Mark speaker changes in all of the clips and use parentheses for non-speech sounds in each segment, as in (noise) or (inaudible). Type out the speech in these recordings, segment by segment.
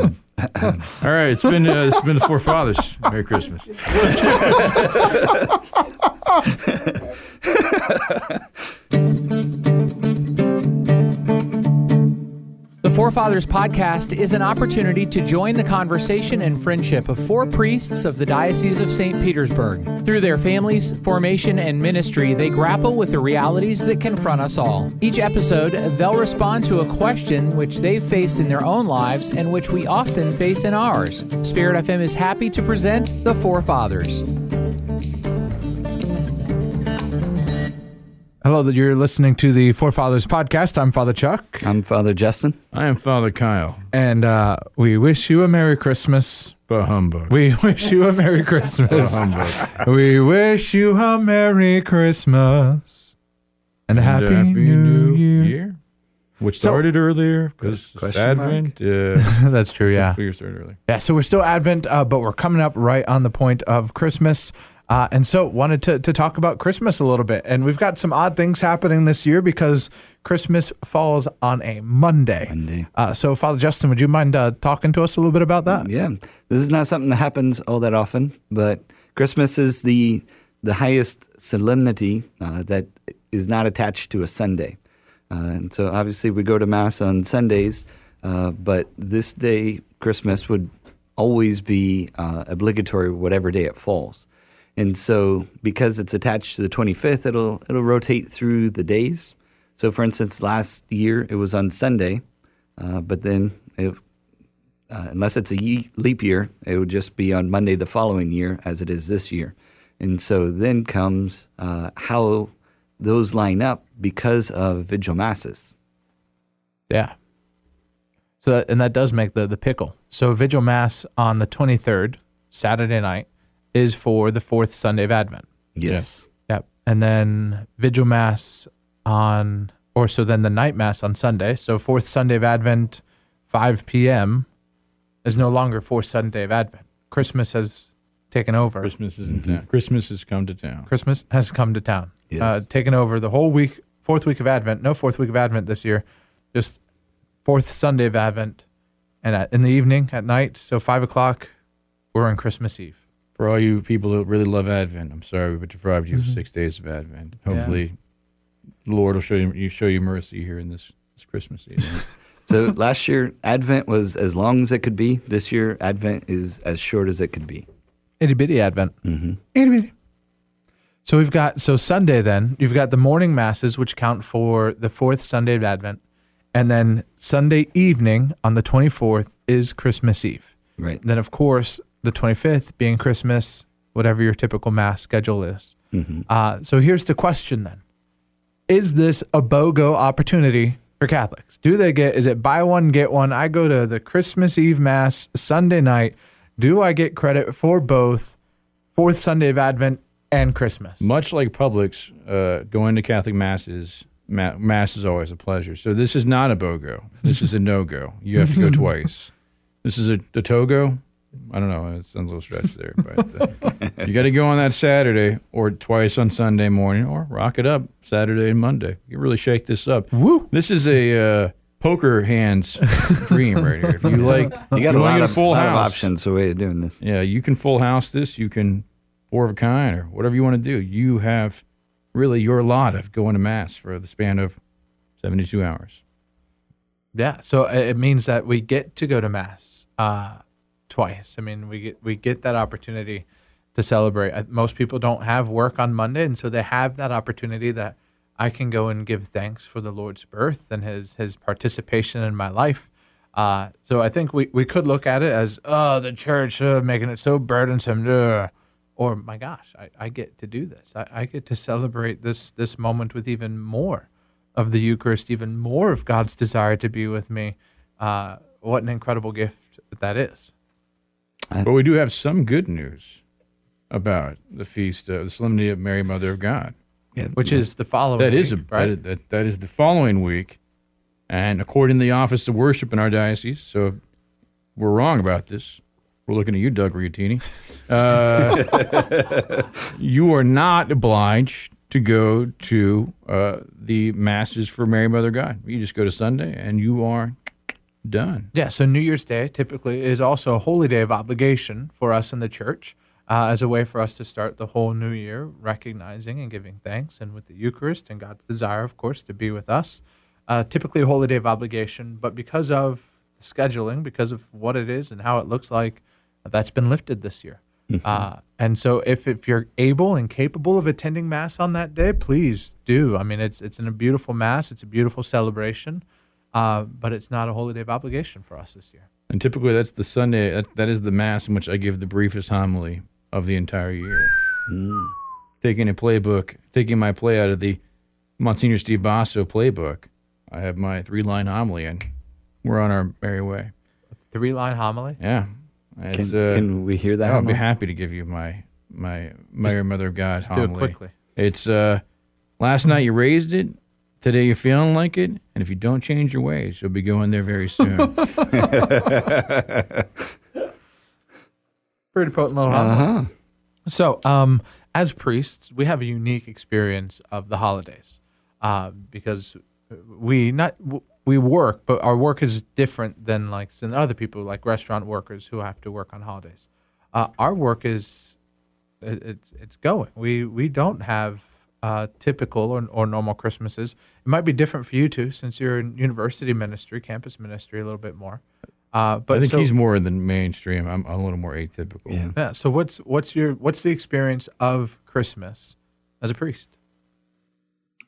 Speaker 1: All right, it's been uh, it's been the forefathers. Merry Christmas. (laughs)
Speaker 2: Forefathers podcast is an opportunity to join the conversation and friendship of four priests of the Diocese of St. Petersburg. Through their families, formation, and ministry, they grapple with the realities that confront us all. Each episode, they'll respond to a question which they've faced in their own lives and which we often face in ours. Spirit FM is happy to present The Forefathers.
Speaker 3: Hello, that you're listening to the Forefathers podcast. I'm Father Chuck,
Speaker 4: I'm Father Justin.
Speaker 1: I am Father Kyle.
Speaker 3: and uh, we wish you a Merry Christmas.
Speaker 1: Bah humbug.
Speaker 3: We (laughs) wish you a Merry Christmas.
Speaker 1: humbug.
Speaker 3: we wish you a Merry Christmas and a
Speaker 1: And,
Speaker 3: Happy, New, Year.
Speaker 1: Which
Speaker 3: So-
Speaker 1: started earlier because Advent. Uh, (laughs)
Speaker 3: That's true, yeah.
Speaker 1: Clear started early.
Speaker 3: Yeah, so we're still Advent, uh, but we're coming up right on the point of Christmas. Uh, and so wanted to, to talk about Christmas a little bit. And we've got some odd things happening this year because Christmas falls on a Monday.
Speaker 4: Monday.
Speaker 3: Uh, so, Father Justin, would you mind uh, talking to us a little bit about that?
Speaker 4: Yeah, this is not something that happens all that often, but Christmas is the the highest solemnity uh, that is not attached to a Sunday. Uh, and so, obviously, we go to mass on Sundays, uh, but this day, Christmas, would always be uh, obligatory, whatever day it falls. And so, because it's attached to the 25th, it'll it'll rotate through the days. So, for instance, last year it was on Sunday, uh, but then if uh, unless it's a ye- leap year, it would just be on Monday the following year, as it is this year. And so then comes uh, how those line up because of vigil masses.
Speaker 3: Yeah. So that, and that does make the the pickle. So Vigil Mass on the 23rd, Saturday night, is for the fourth Sunday of Advent.
Speaker 4: Yes.
Speaker 3: Yep. And then Vigil Mass on, or so then the night Mass on Sunday. So fourth Sunday of Advent, 5 p.m. is no longer fourth Sunday of Advent. Christmas has taken over.
Speaker 1: Christmas is in town. Christmas has come to town.
Speaker 3: Christmas has come to town.
Speaker 4: Yes.
Speaker 3: Uh, taken over the whole week, fourth week of Advent. No fourth week of Advent this year, just fourth Sunday of Advent. And at, in the evening, at night, so five o'clock, we're on Christmas Eve.
Speaker 1: For all you people who really love Advent, I'm sorry we but deprived you of six days of Advent. Hopefully, the Lord will show you, you show you mercy here in this, this Christmas season. (laughs)
Speaker 4: So last year, Advent was as long as it could be. This year, Advent is as short as it could be.
Speaker 3: Itty bitty Advent.
Speaker 4: hmm
Speaker 3: Itty bitty. So we've got, so Sunday then, you've got the morning masses, which count for the fourth Sunday of Advent. And then Sunday evening on the 24th is Christmas Eve.
Speaker 4: Right.
Speaker 3: Then, of course, the 25th being Christmas, whatever your typical mass schedule is.
Speaker 4: hmm
Speaker 3: Uh, so here's the question then Is this a BOGO opportunity for Catholics? Do they get, is it buy one, get one? I go to the Christmas Eve Mass Sunday night. Do I get credit for both fourth Sunday of Advent and Christmas?
Speaker 1: Much like Publix, uh, going to Catholic masses, ma- mass is always a pleasure. So this is not a BOGO. This is a no-go. You have to go (laughs) twice. This is a, a TOGO. I don't know. It sounds a little stretched there, but uh, you got to go on that Saturday or twice on Sunday morning, or rock it up Saturday and Monday. You really shake this up.
Speaker 3: Woo!
Speaker 1: This is a uh, poker hands (laughs) dream right here. If you like,
Speaker 4: You got
Speaker 1: you
Speaker 4: a lot, of,
Speaker 1: full
Speaker 4: lot of options. The way of doing this.
Speaker 1: Yeah, you can full house this. You can four of a kind or whatever you want to do. You have really your lot of going to mass for the span of seventy-two hours.
Speaker 3: Yeah, so it it means that we get to go to mass uh, twice. I mean, we get we get that opportunity to celebrate. Uh, Most people don't have work on Monday, and so they have that opportunity that I can go and give thanks for the Lord's birth and His His participation in my life. Uh, so I think we, we could look at it as oh the church uh, making it so burdensome, ugh. or my gosh, I, I get to do this. I, I get to celebrate this this moment with even more of the Eucharist, even more of God's desire to be with me. Uh, what an incredible gift that is.
Speaker 1: But we do have some good news about the feast, uh, the Solemnity of Mary, Mother of God.
Speaker 4: Yeah,
Speaker 3: Which is the following.
Speaker 1: That is a,
Speaker 3: right.
Speaker 1: that, that, is the following week, and according to the Office of Worship in our diocese. So if we're wrong about this. We're looking at you, Doug Riatini. Uh, (laughs) you are not obliged to go to uh, the masses for Mary Mother of God. You just go to Sunday, and you are done.
Speaker 3: Yeah, so New Year's Day typically is also a holy day of obligation for us in the church uh, as a way for us to start the whole new year recognizing and giving thanks and with the Eucharist and God's desire, of course, to be with us. Uh, typically a holy day of obligation, but because of the scheduling, because of what it is and how it looks like, that's been lifted this year. Uh, and so if, if you're able and capable of attending Mass on that day, please do. I mean, it's, it's in a beautiful Mass, it's a beautiful celebration, uh, but it's not a holy day of obligation for us this year.
Speaker 1: And typically, that's the Sunday. That, that is the mass in which I give the briefest homily of the entire year. Taking a playbook, taking my play out of the Monsignor Steve Basso playbook, I have my three-line homily, and we're on our merry way.
Speaker 3: Three line homily.
Speaker 1: Yeah,
Speaker 4: Can,
Speaker 1: uh,
Speaker 4: can we hear that?
Speaker 1: I'll be happy to give you my my Mary Mother of God
Speaker 3: Do
Speaker 1: homily.
Speaker 3: it quickly.
Speaker 1: It's uh, last night you raised it. Today you're feeling like it, and if you don't change your ways, you'll be going there very soon. (laughs) (laughs)
Speaker 3: Pretty potent little homily.
Speaker 4: Uh-huh.
Speaker 3: So, um, as priests, we have a unique experience of the holidays uh, because we not we work, but our work is different than like some other people, like restaurant workers who have to work on holidays. Uh, our work is it, it's it's going. We we don't have uh, typical or, or normal Christmases. It might be different for you too, since you're in university ministry, campus ministry, a little bit more. Uh, but
Speaker 1: I think
Speaker 3: so-
Speaker 1: he's more than mainstream. I'm, I'm a little more atypical.
Speaker 4: Yeah.
Speaker 3: yeah. So what's what's your what's the experience of Christmas as a priest?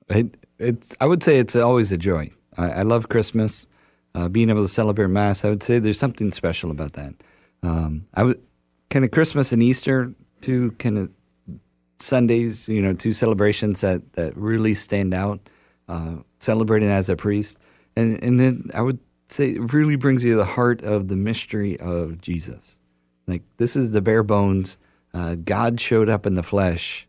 Speaker 4: It, it's. I would say it's always a joy. I, I love Christmas. Uh, being able to celebrate Mass, I would say there's something special about that. Um, I would kind of Christmas and Easter, two kind of Sundays, you know, two celebrations that that really stand out. Uh, celebrating as a priest, and and then I would say it really brings you to the heart of the mystery of Jesus. Like this is the bare bones. Uh, God showed up in the flesh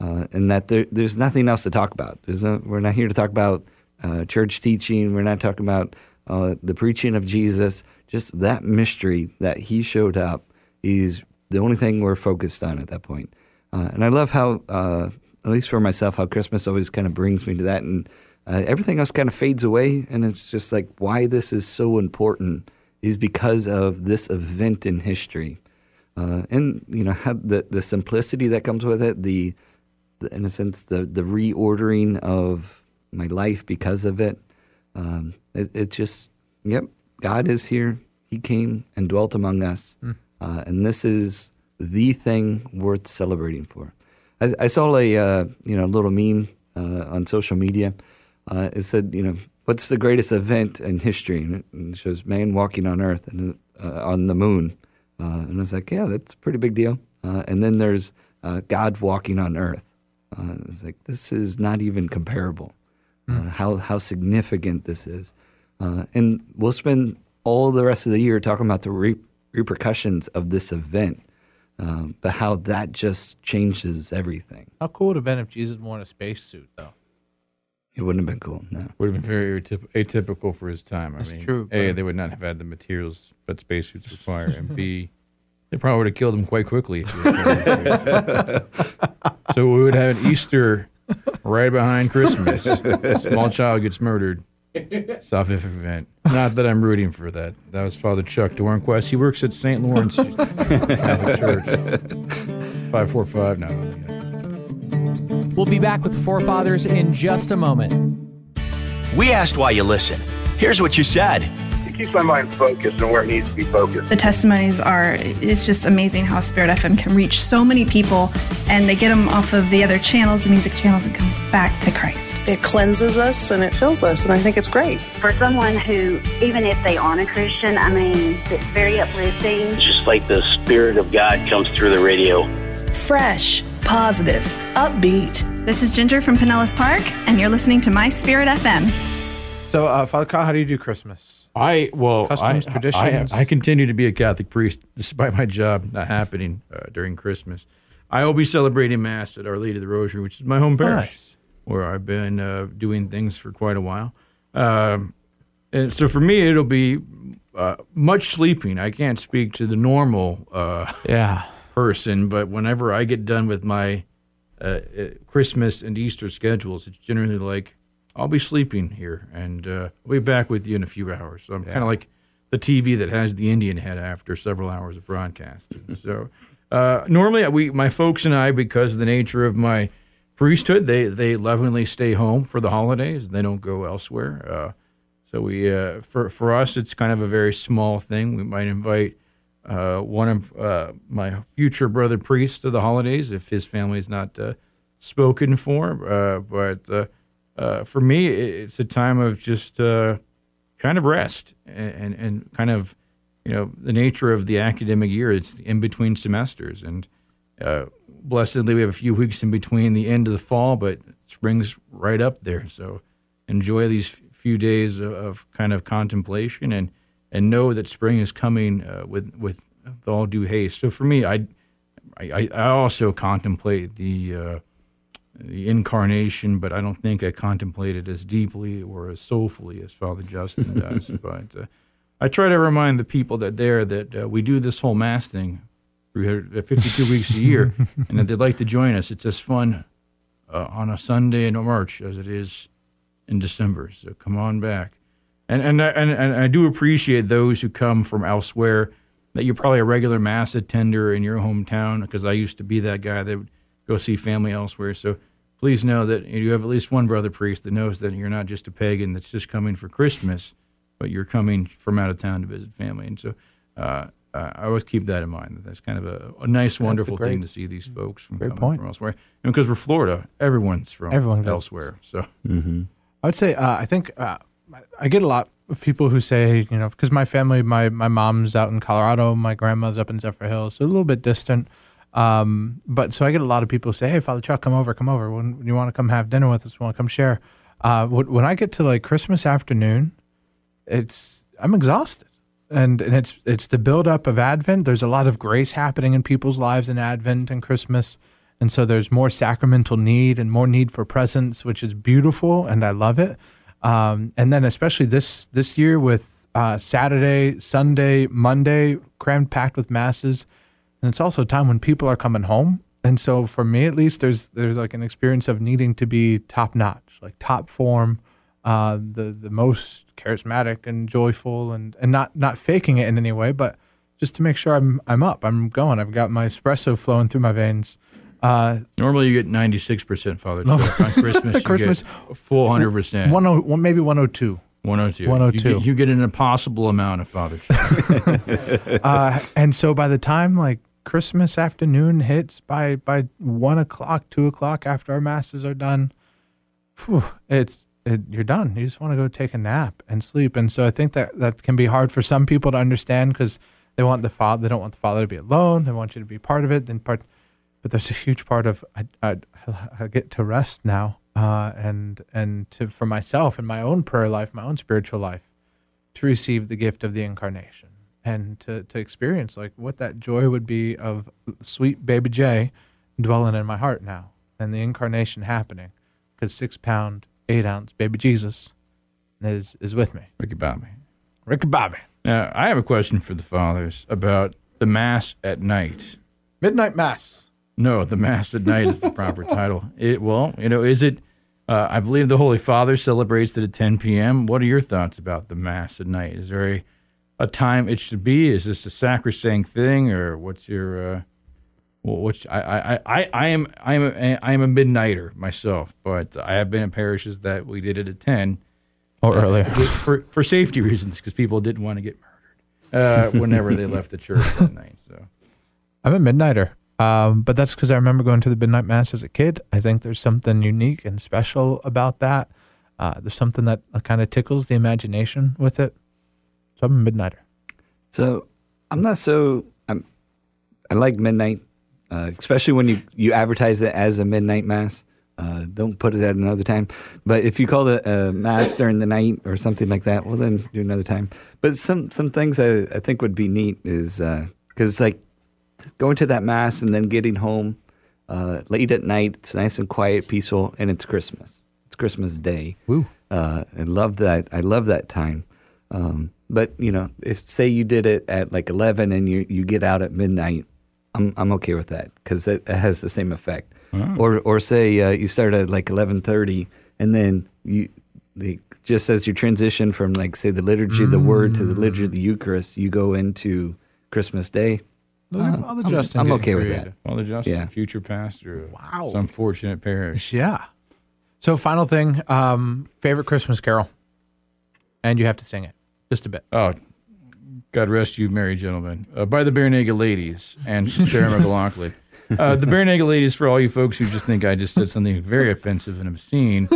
Speaker 4: uh, and that there, there's nothing else to talk about. No, we're not here to talk about uh, church teaching. We're not talking about uh, the preaching of Jesus. Just that mystery that he showed up is the only thing we're focused on at that point. Uh, and I love how, uh, at least for myself, how Christmas always kind of brings me to that, and uh, everything else kind of fades away. And it's just like why this is so important is because of this event in history. Uh, and you know how the the simplicity that comes with it, the the, in a sense, the the reordering of my life because of it. Um, it, it just, yep, God is here. He came and dwelt among us, uh, and this is the thing worth celebrating for. I, I saw a uh, you know little meme uh, on social media. Uh, it said, you know, what's the greatest event in history? And it, shows man walking on Earth and uh, on the moon. Uh, and I was like, yeah, that's a pretty big deal. Uh, and then there's uh, God walking on Earth. Uh, it's like this is not even comparable. Uh, how how significant this is, uh, and we'll spend all the rest of the year talking about the re- repercussions of this event, um, but how that just changes everything.
Speaker 3: How cool would have been if Jesus wore a spacesuit, though?
Speaker 4: It wouldn't have been cool. No.
Speaker 1: Would have been very atyp- atypical for his time. I
Speaker 3: That's
Speaker 1: mean,
Speaker 3: true,
Speaker 1: A,
Speaker 3: but-
Speaker 1: they would not have had the materials that spacesuits require, and B, they probably would have killed him quite quickly. If he was wearing a spacesuit. (laughs) so we would have an Easter right behind Christmas. Small child gets murdered. Salvific event. Not that I'm rooting for that. That was Father Chuck Dornquist. He works at St. Lawrence (laughs) Catholic Church. 545 now.
Speaker 2: We'll be back with the forefathers in just a moment.
Speaker 5: We asked why you listen. Here's what you said.
Speaker 6: It keeps my mind focused on where it needs to be focused.
Speaker 7: The testimonies are, it's just amazing how Spirit FM can reach so many people and they get them off of the other channels, the music channels, and comes back to Christ.
Speaker 8: It cleanses us and it fills us, and I think it's great.
Speaker 9: for someone who, even if they aren't a Christian, I mean, it's very uplifting.
Speaker 10: just like the Spirit of God comes through the radio.
Speaker 11: Fresh, positive, upbeat.
Speaker 7: This is Ginger from Pinellas Park, and you're listening to My Spirit FM.
Speaker 3: So, uh, Father Kyle, how do you do Christmas?
Speaker 1: I well,
Speaker 3: Customs,
Speaker 1: I,
Speaker 3: traditions.
Speaker 1: I, I continue to be a Catholic priest despite my job not happening uh, during Christmas. I will be celebrating Mass at Our Lady of the Rosary, which is my home parish,
Speaker 3: Nice.
Speaker 1: where I've been uh, doing things for quite a while. Um, and so for me, it'll be uh, much sleeping. I can't speak to the normal uh,
Speaker 3: Yeah.
Speaker 1: person, but whenever I get done with my uh, uh, Christmas and Easter schedules, it's generally like I'll be sleeping here, and uh, I'll be back with you in a few hours. So I'm kind of like the TV that has the Indian head after several hours of broadcasting. (laughs) so uh, normally we my folks and I, because of the nature of my priesthood, they they lovingly stay home for the holidays. They don't go elsewhere. Uh, so we uh, for for us, it's kind of a very small thing. We might invite uh, one of uh, my future brother priests to the holidays if his family is not uh, spoken for. Uh, but uh, uh, for me, it's a time of just kind of rest and, and, kind of you know the nature of the academic year. It's in between semesters, and blessedly we have a few weeks in between the end of the fall, but spring's right up there. So enjoy these few days of, of kind of contemplation and and know that spring is coming uh, with with all due haste. So for me, I I, I also contemplate the uh, the incarnation, but I don't think I contemplate it as deeply or as soulfully as Father Justin (laughs) does. but uh, I try to remind the people that there that uh, we do this whole mass thing 52 weeks a year, (laughs) and that they'd like to join us. It's as fun uh, on a Sunday in March as it is in December. So come on back. And and and, and I do appreciate those who come from elsewhere. That you're probably a regular mass attender in your hometown, because I used to be that guy that would go see family elsewhere. So please know that you have at least one brother priest that knows that you're not just a pagan that's just coming for Christmas, but you're coming from out of town to visit family. And so uh, I always keep that in mind. That's kind of a, a nice, wonderful a great, thing to see these folks from coming point. from elsewhere. And because we're Florida, everyone's from Everyone elsewhere. So
Speaker 3: mm-hmm. I would say uh, I think uh, I get a lot of people who say, you know, because my family, my my mom's out in Colorado, my grandma's up in Zephyrhills, so a little bit distant. Um, but so I get a lot of people say, "Hey, Father Chuck, come over, come over. When, when you want to come have dinner with us, want to come share." Uh, when I get to like Christmas afternoon, it's I'm exhausted, and and it's it's the build up of Advent. There's a lot of grace happening in people's lives in Advent and Christmas, and so there's more sacramental need and more need for presence, which is beautiful, and I love it. Um, and then especially this this year with uh, Saturday, Sunday, Monday crammed packed with masses, and it's also a time when people are coming home. And so for me at least, there's there's like an experience of needing to be top notch, like top form, uh, the the most charismatic and joyful, and and not not faking it in any way, but just to make sure I'm I'm up, I'm going. I've got my espresso flowing through my veins.
Speaker 1: Uh, Normally, you get ninety six percent Father's (laughs) no. Day. On Christmas, Christmas, full hundred percent.
Speaker 3: One oh, maybe one oh two.
Speaker 1: 102. 102. You get, you get an impossible amount of Father's (laughs)
Speaker 3: uh, and so by the time like Christmas afternoon hits, by by one o'clock, two o'clock after our masses are done, whew, it's it, you're done. You just want to go take a nap and sleep. And so I think that that can be hard for some people to understand because they want the father. They don't want the father to be alone. They want you to be part of it. Then part but there's a huge part of I, I, I get to rest now uh, and and to for myself in my own prayer life, my own spiritual life, to receive the gift of the incarnation and to to experience like what that joy would be of sweet baby J dwelling in my heart now and the incarnation happening because six pound eight ounce baby Jesus is is with me.
Speaker 1: Ricky Bobby.
Speaker 3: Ricky Bobby.
Speaker 1: Now I have a question for the fathers about the mass at night.
Speaker 3: Midnight mass.
Speaker 1: No, the Mass at Night is the proper (laughs) title. It well, you know, is it? Uh, I believe the Holy Father celebrates it at 10 p.m. What are your thoughts about the Mass at night? Is there a, a time it should be? Is this a sacrosanct thing, or what's your? Uh, well, which I, I, I, I am I am a, I am a midnighter myself, but I have been in parishes that we did it at 10
Speaker 3: or uh, earlier
Speaker 1: for for safety reasons because people didn't want to get murdered uh, whenever they left the church at (laughs) night. So
Speaker 3: I'm a midnighter. Um, but that's because I remember going to the midnight mass as a kid. I think there's something unique and special about that. Uh, there's something that uh, kind of tickles the imagination with it. I'm a midnighter.
Speaker 4: So I'm not so. I'm, I like midnight, uh, especially when you you advertise it as a midnight mass. Uh, don't put it at another time. But if you call it a mass during the night or something like that, well, then do another time. But some some things I, I think would be neat is because uh, like going to that mass and then getting home uh, late at night. It's nice and quiet, peaceful, and it's Christmas. It's Christmas Day.
Speaker 3: Woo!
Speaker 4: Uh, I love that. I love that time. Um, but you know, if say you did it at like eleven and you you get out at midnight, I'm I'm okay with that because it, it, has the same effect. Or or say uh, you start at like eleven thirty and then you the just as you transition from like say the liturgy of the word to the liturgy of the Eucharist, you go into Christmas Day.
Speaker 3: Look at
Speaker 4: Uh,
Speaker 3: Father
Speaker 4: I'm-
Speaker 3: Justin
Speaker 4: I'm
Speaker 3: getting
Speaker 4: okay with that.
Speaker 1: Father Justin,
Speaker 4: Yeah.
Speaker 1: future pastor
Speaker 3: Wow.
Speaker 1: some fortunate parish.
Speaker 3: Yeah. So final thing, um, favorite Christmas carol, and you have to sing it just a bit.
Speaker 1: Oh, God rest you, merry gentlemen. Uh, by the Barenaked Ladies and Sarah McLachlan. Uh, the Barenaked Ladies, for all you folks who just think I just said something very offensive and obscene,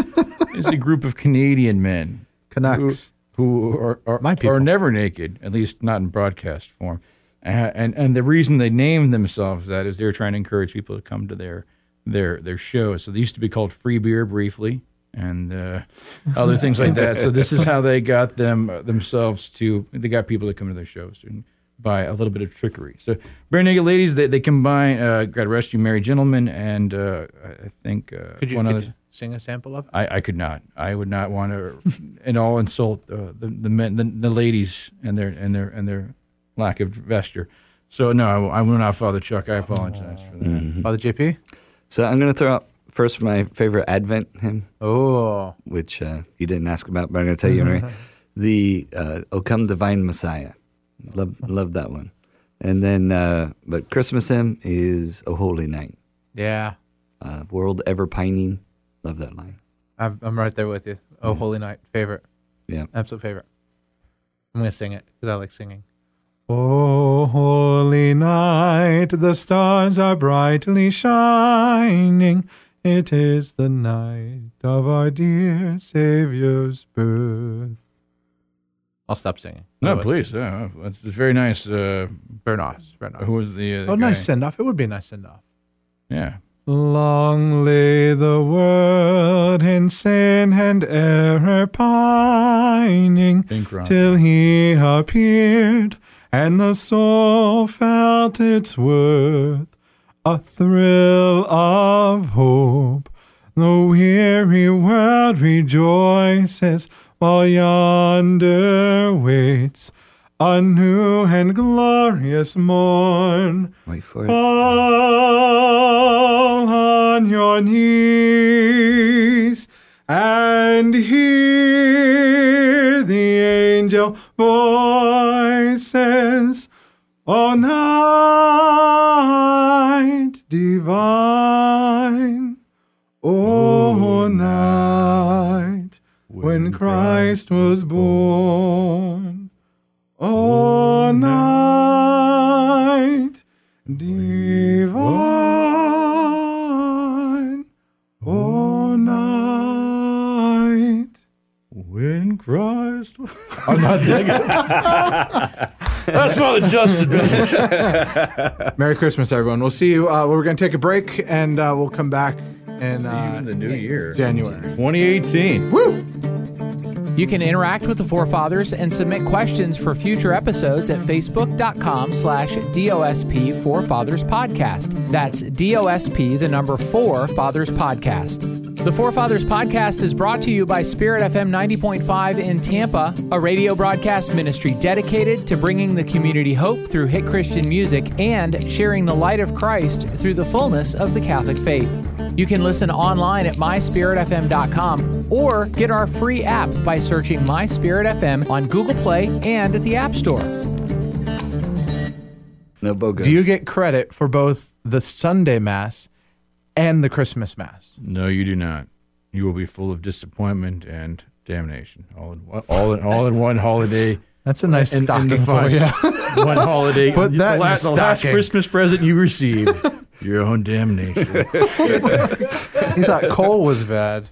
Speaker 1: is a group of Canadian men
Speaker 3: Canucks.
Speaker 1: who, who are, are,
Speaker 3: My people.
Speaker 1: are never naked, at least not in broadcast form. Uh, and and the reason they named themselves that is they're trying to encourage people to come to their their their shows. So they used to be called Free Beer briefly, and uh, other things like that. So this is how they got them uh, themselves to. They got people to come to their shows and by a little bit of trickery. So Barenaked Ladies, they, they combine uh, God rest you, merry gentlemen, and uh, I I think uh,
Speaker 3: Could you,
Speaker 1: one
Speaker 3: could
Speaker 1: other.
Speaker 3: you sing a sample of it?
Speaker 1: I, I could not. I would not want to (laughs) at all insult uh, the the men, the, the ladies, and their and their and their lack of vesture. So no, I, I will not, Father Chuck. I apologize for that.
Speaker 3: Father JP?
Speaker 4: So I'm going to throw out first my favorite Advent hymn,
Speaker 3: Oh,
Speaker 4: which uh, you didn't ask about, but I'm going to tell you anyway. (laughs) The uh, "O Come Divine Messiah," love love that one. And then, uh, but Christmas hymn is "O Holy Night."
Speaker 3: yeah.
Speaker 4: Uh, World ever pining, love that line.
Speaker 3: I've, I'm right there with you. Oh, Holy Night, favorite,
Speaker 4: Yeah.
Speaker 3: absolute favorite. I'm gonna sing it because I like singing. Oh, holy night, the stars are brightly shining. It is the night of our dear Savior's birth. I'll stop singing.
Speaker 1: No,
Speaker 3: Do it.
Speaker 1: please. Yeah, it's it's very nice. Uh,
Speaker 3: Very nice.
Speaker 1: Who was the? Uh, the
Speaker 3: oh, nice send off. It would be a nice send off.
Speaker 1: Yeah.
Speaker 3: Long lay the world in sin and error pining, till he appeared, and the soul felt its worth. A thrill of hope, the weary world rejoices, while yonder waits a new and glorious morn.
Speaker 4: Wait for it.
Speaker 3: Fall on your knees and hear the angel voices. Oh, o night divine, oh, oh, O oh, night when Christ was born. O night divine, O night.
Speaker 1: When Christ. I'm not singing. (laughs) That's Father adjusted. (laughs)
Speaker 3: Merry Christmas, everyone. We'll see you. Uh, we're going to take a break and uh, we'll come back in, uh,
Speaker 1: in the new year,
Speaker 3: January.
Speaker 1: 2018.
Speaker 3: Woo!
Speaker 2: You can interact with the forefathers and submit questions for future episodes at facebook.com slash DOSP Forefathers Podcast. That's DOSP, the number four Fathers Podcast. The Forefathers Podcast is brought to you by Spirit FM 90.5 in Tampa, a radio broadcast ministry dedicated to bringing the community hope through hit Christian music and sharing the light of Christ through the fullness of the Catholic faith. You can listen online at myspiritfm.com or get our free app by searching My Spirit FM on Google Play and at the App Store.
Speaker 4: No bogos.
Speaker 3: Do you get credit for both the Sunday Mass and the Christmas Mass?
Speaker 1: No, you do not. You will be full of disappointment and damnation. All in one, all in, all in one holiday. (laughs)
Speaker 3: That's a nice
Speaker 1: And-
Speaker 3: stocking
Speaker 1: the
Speaker 3: for you. (laughs)
Speaker 1: one holiday.
Speaker 3: Put
Speaker 1: the
Speaker 3: that in
Speaker 1: last, the last. Christmas present you received. (laughs) Your own damnation.
Speaker 3: he thought coal was bad.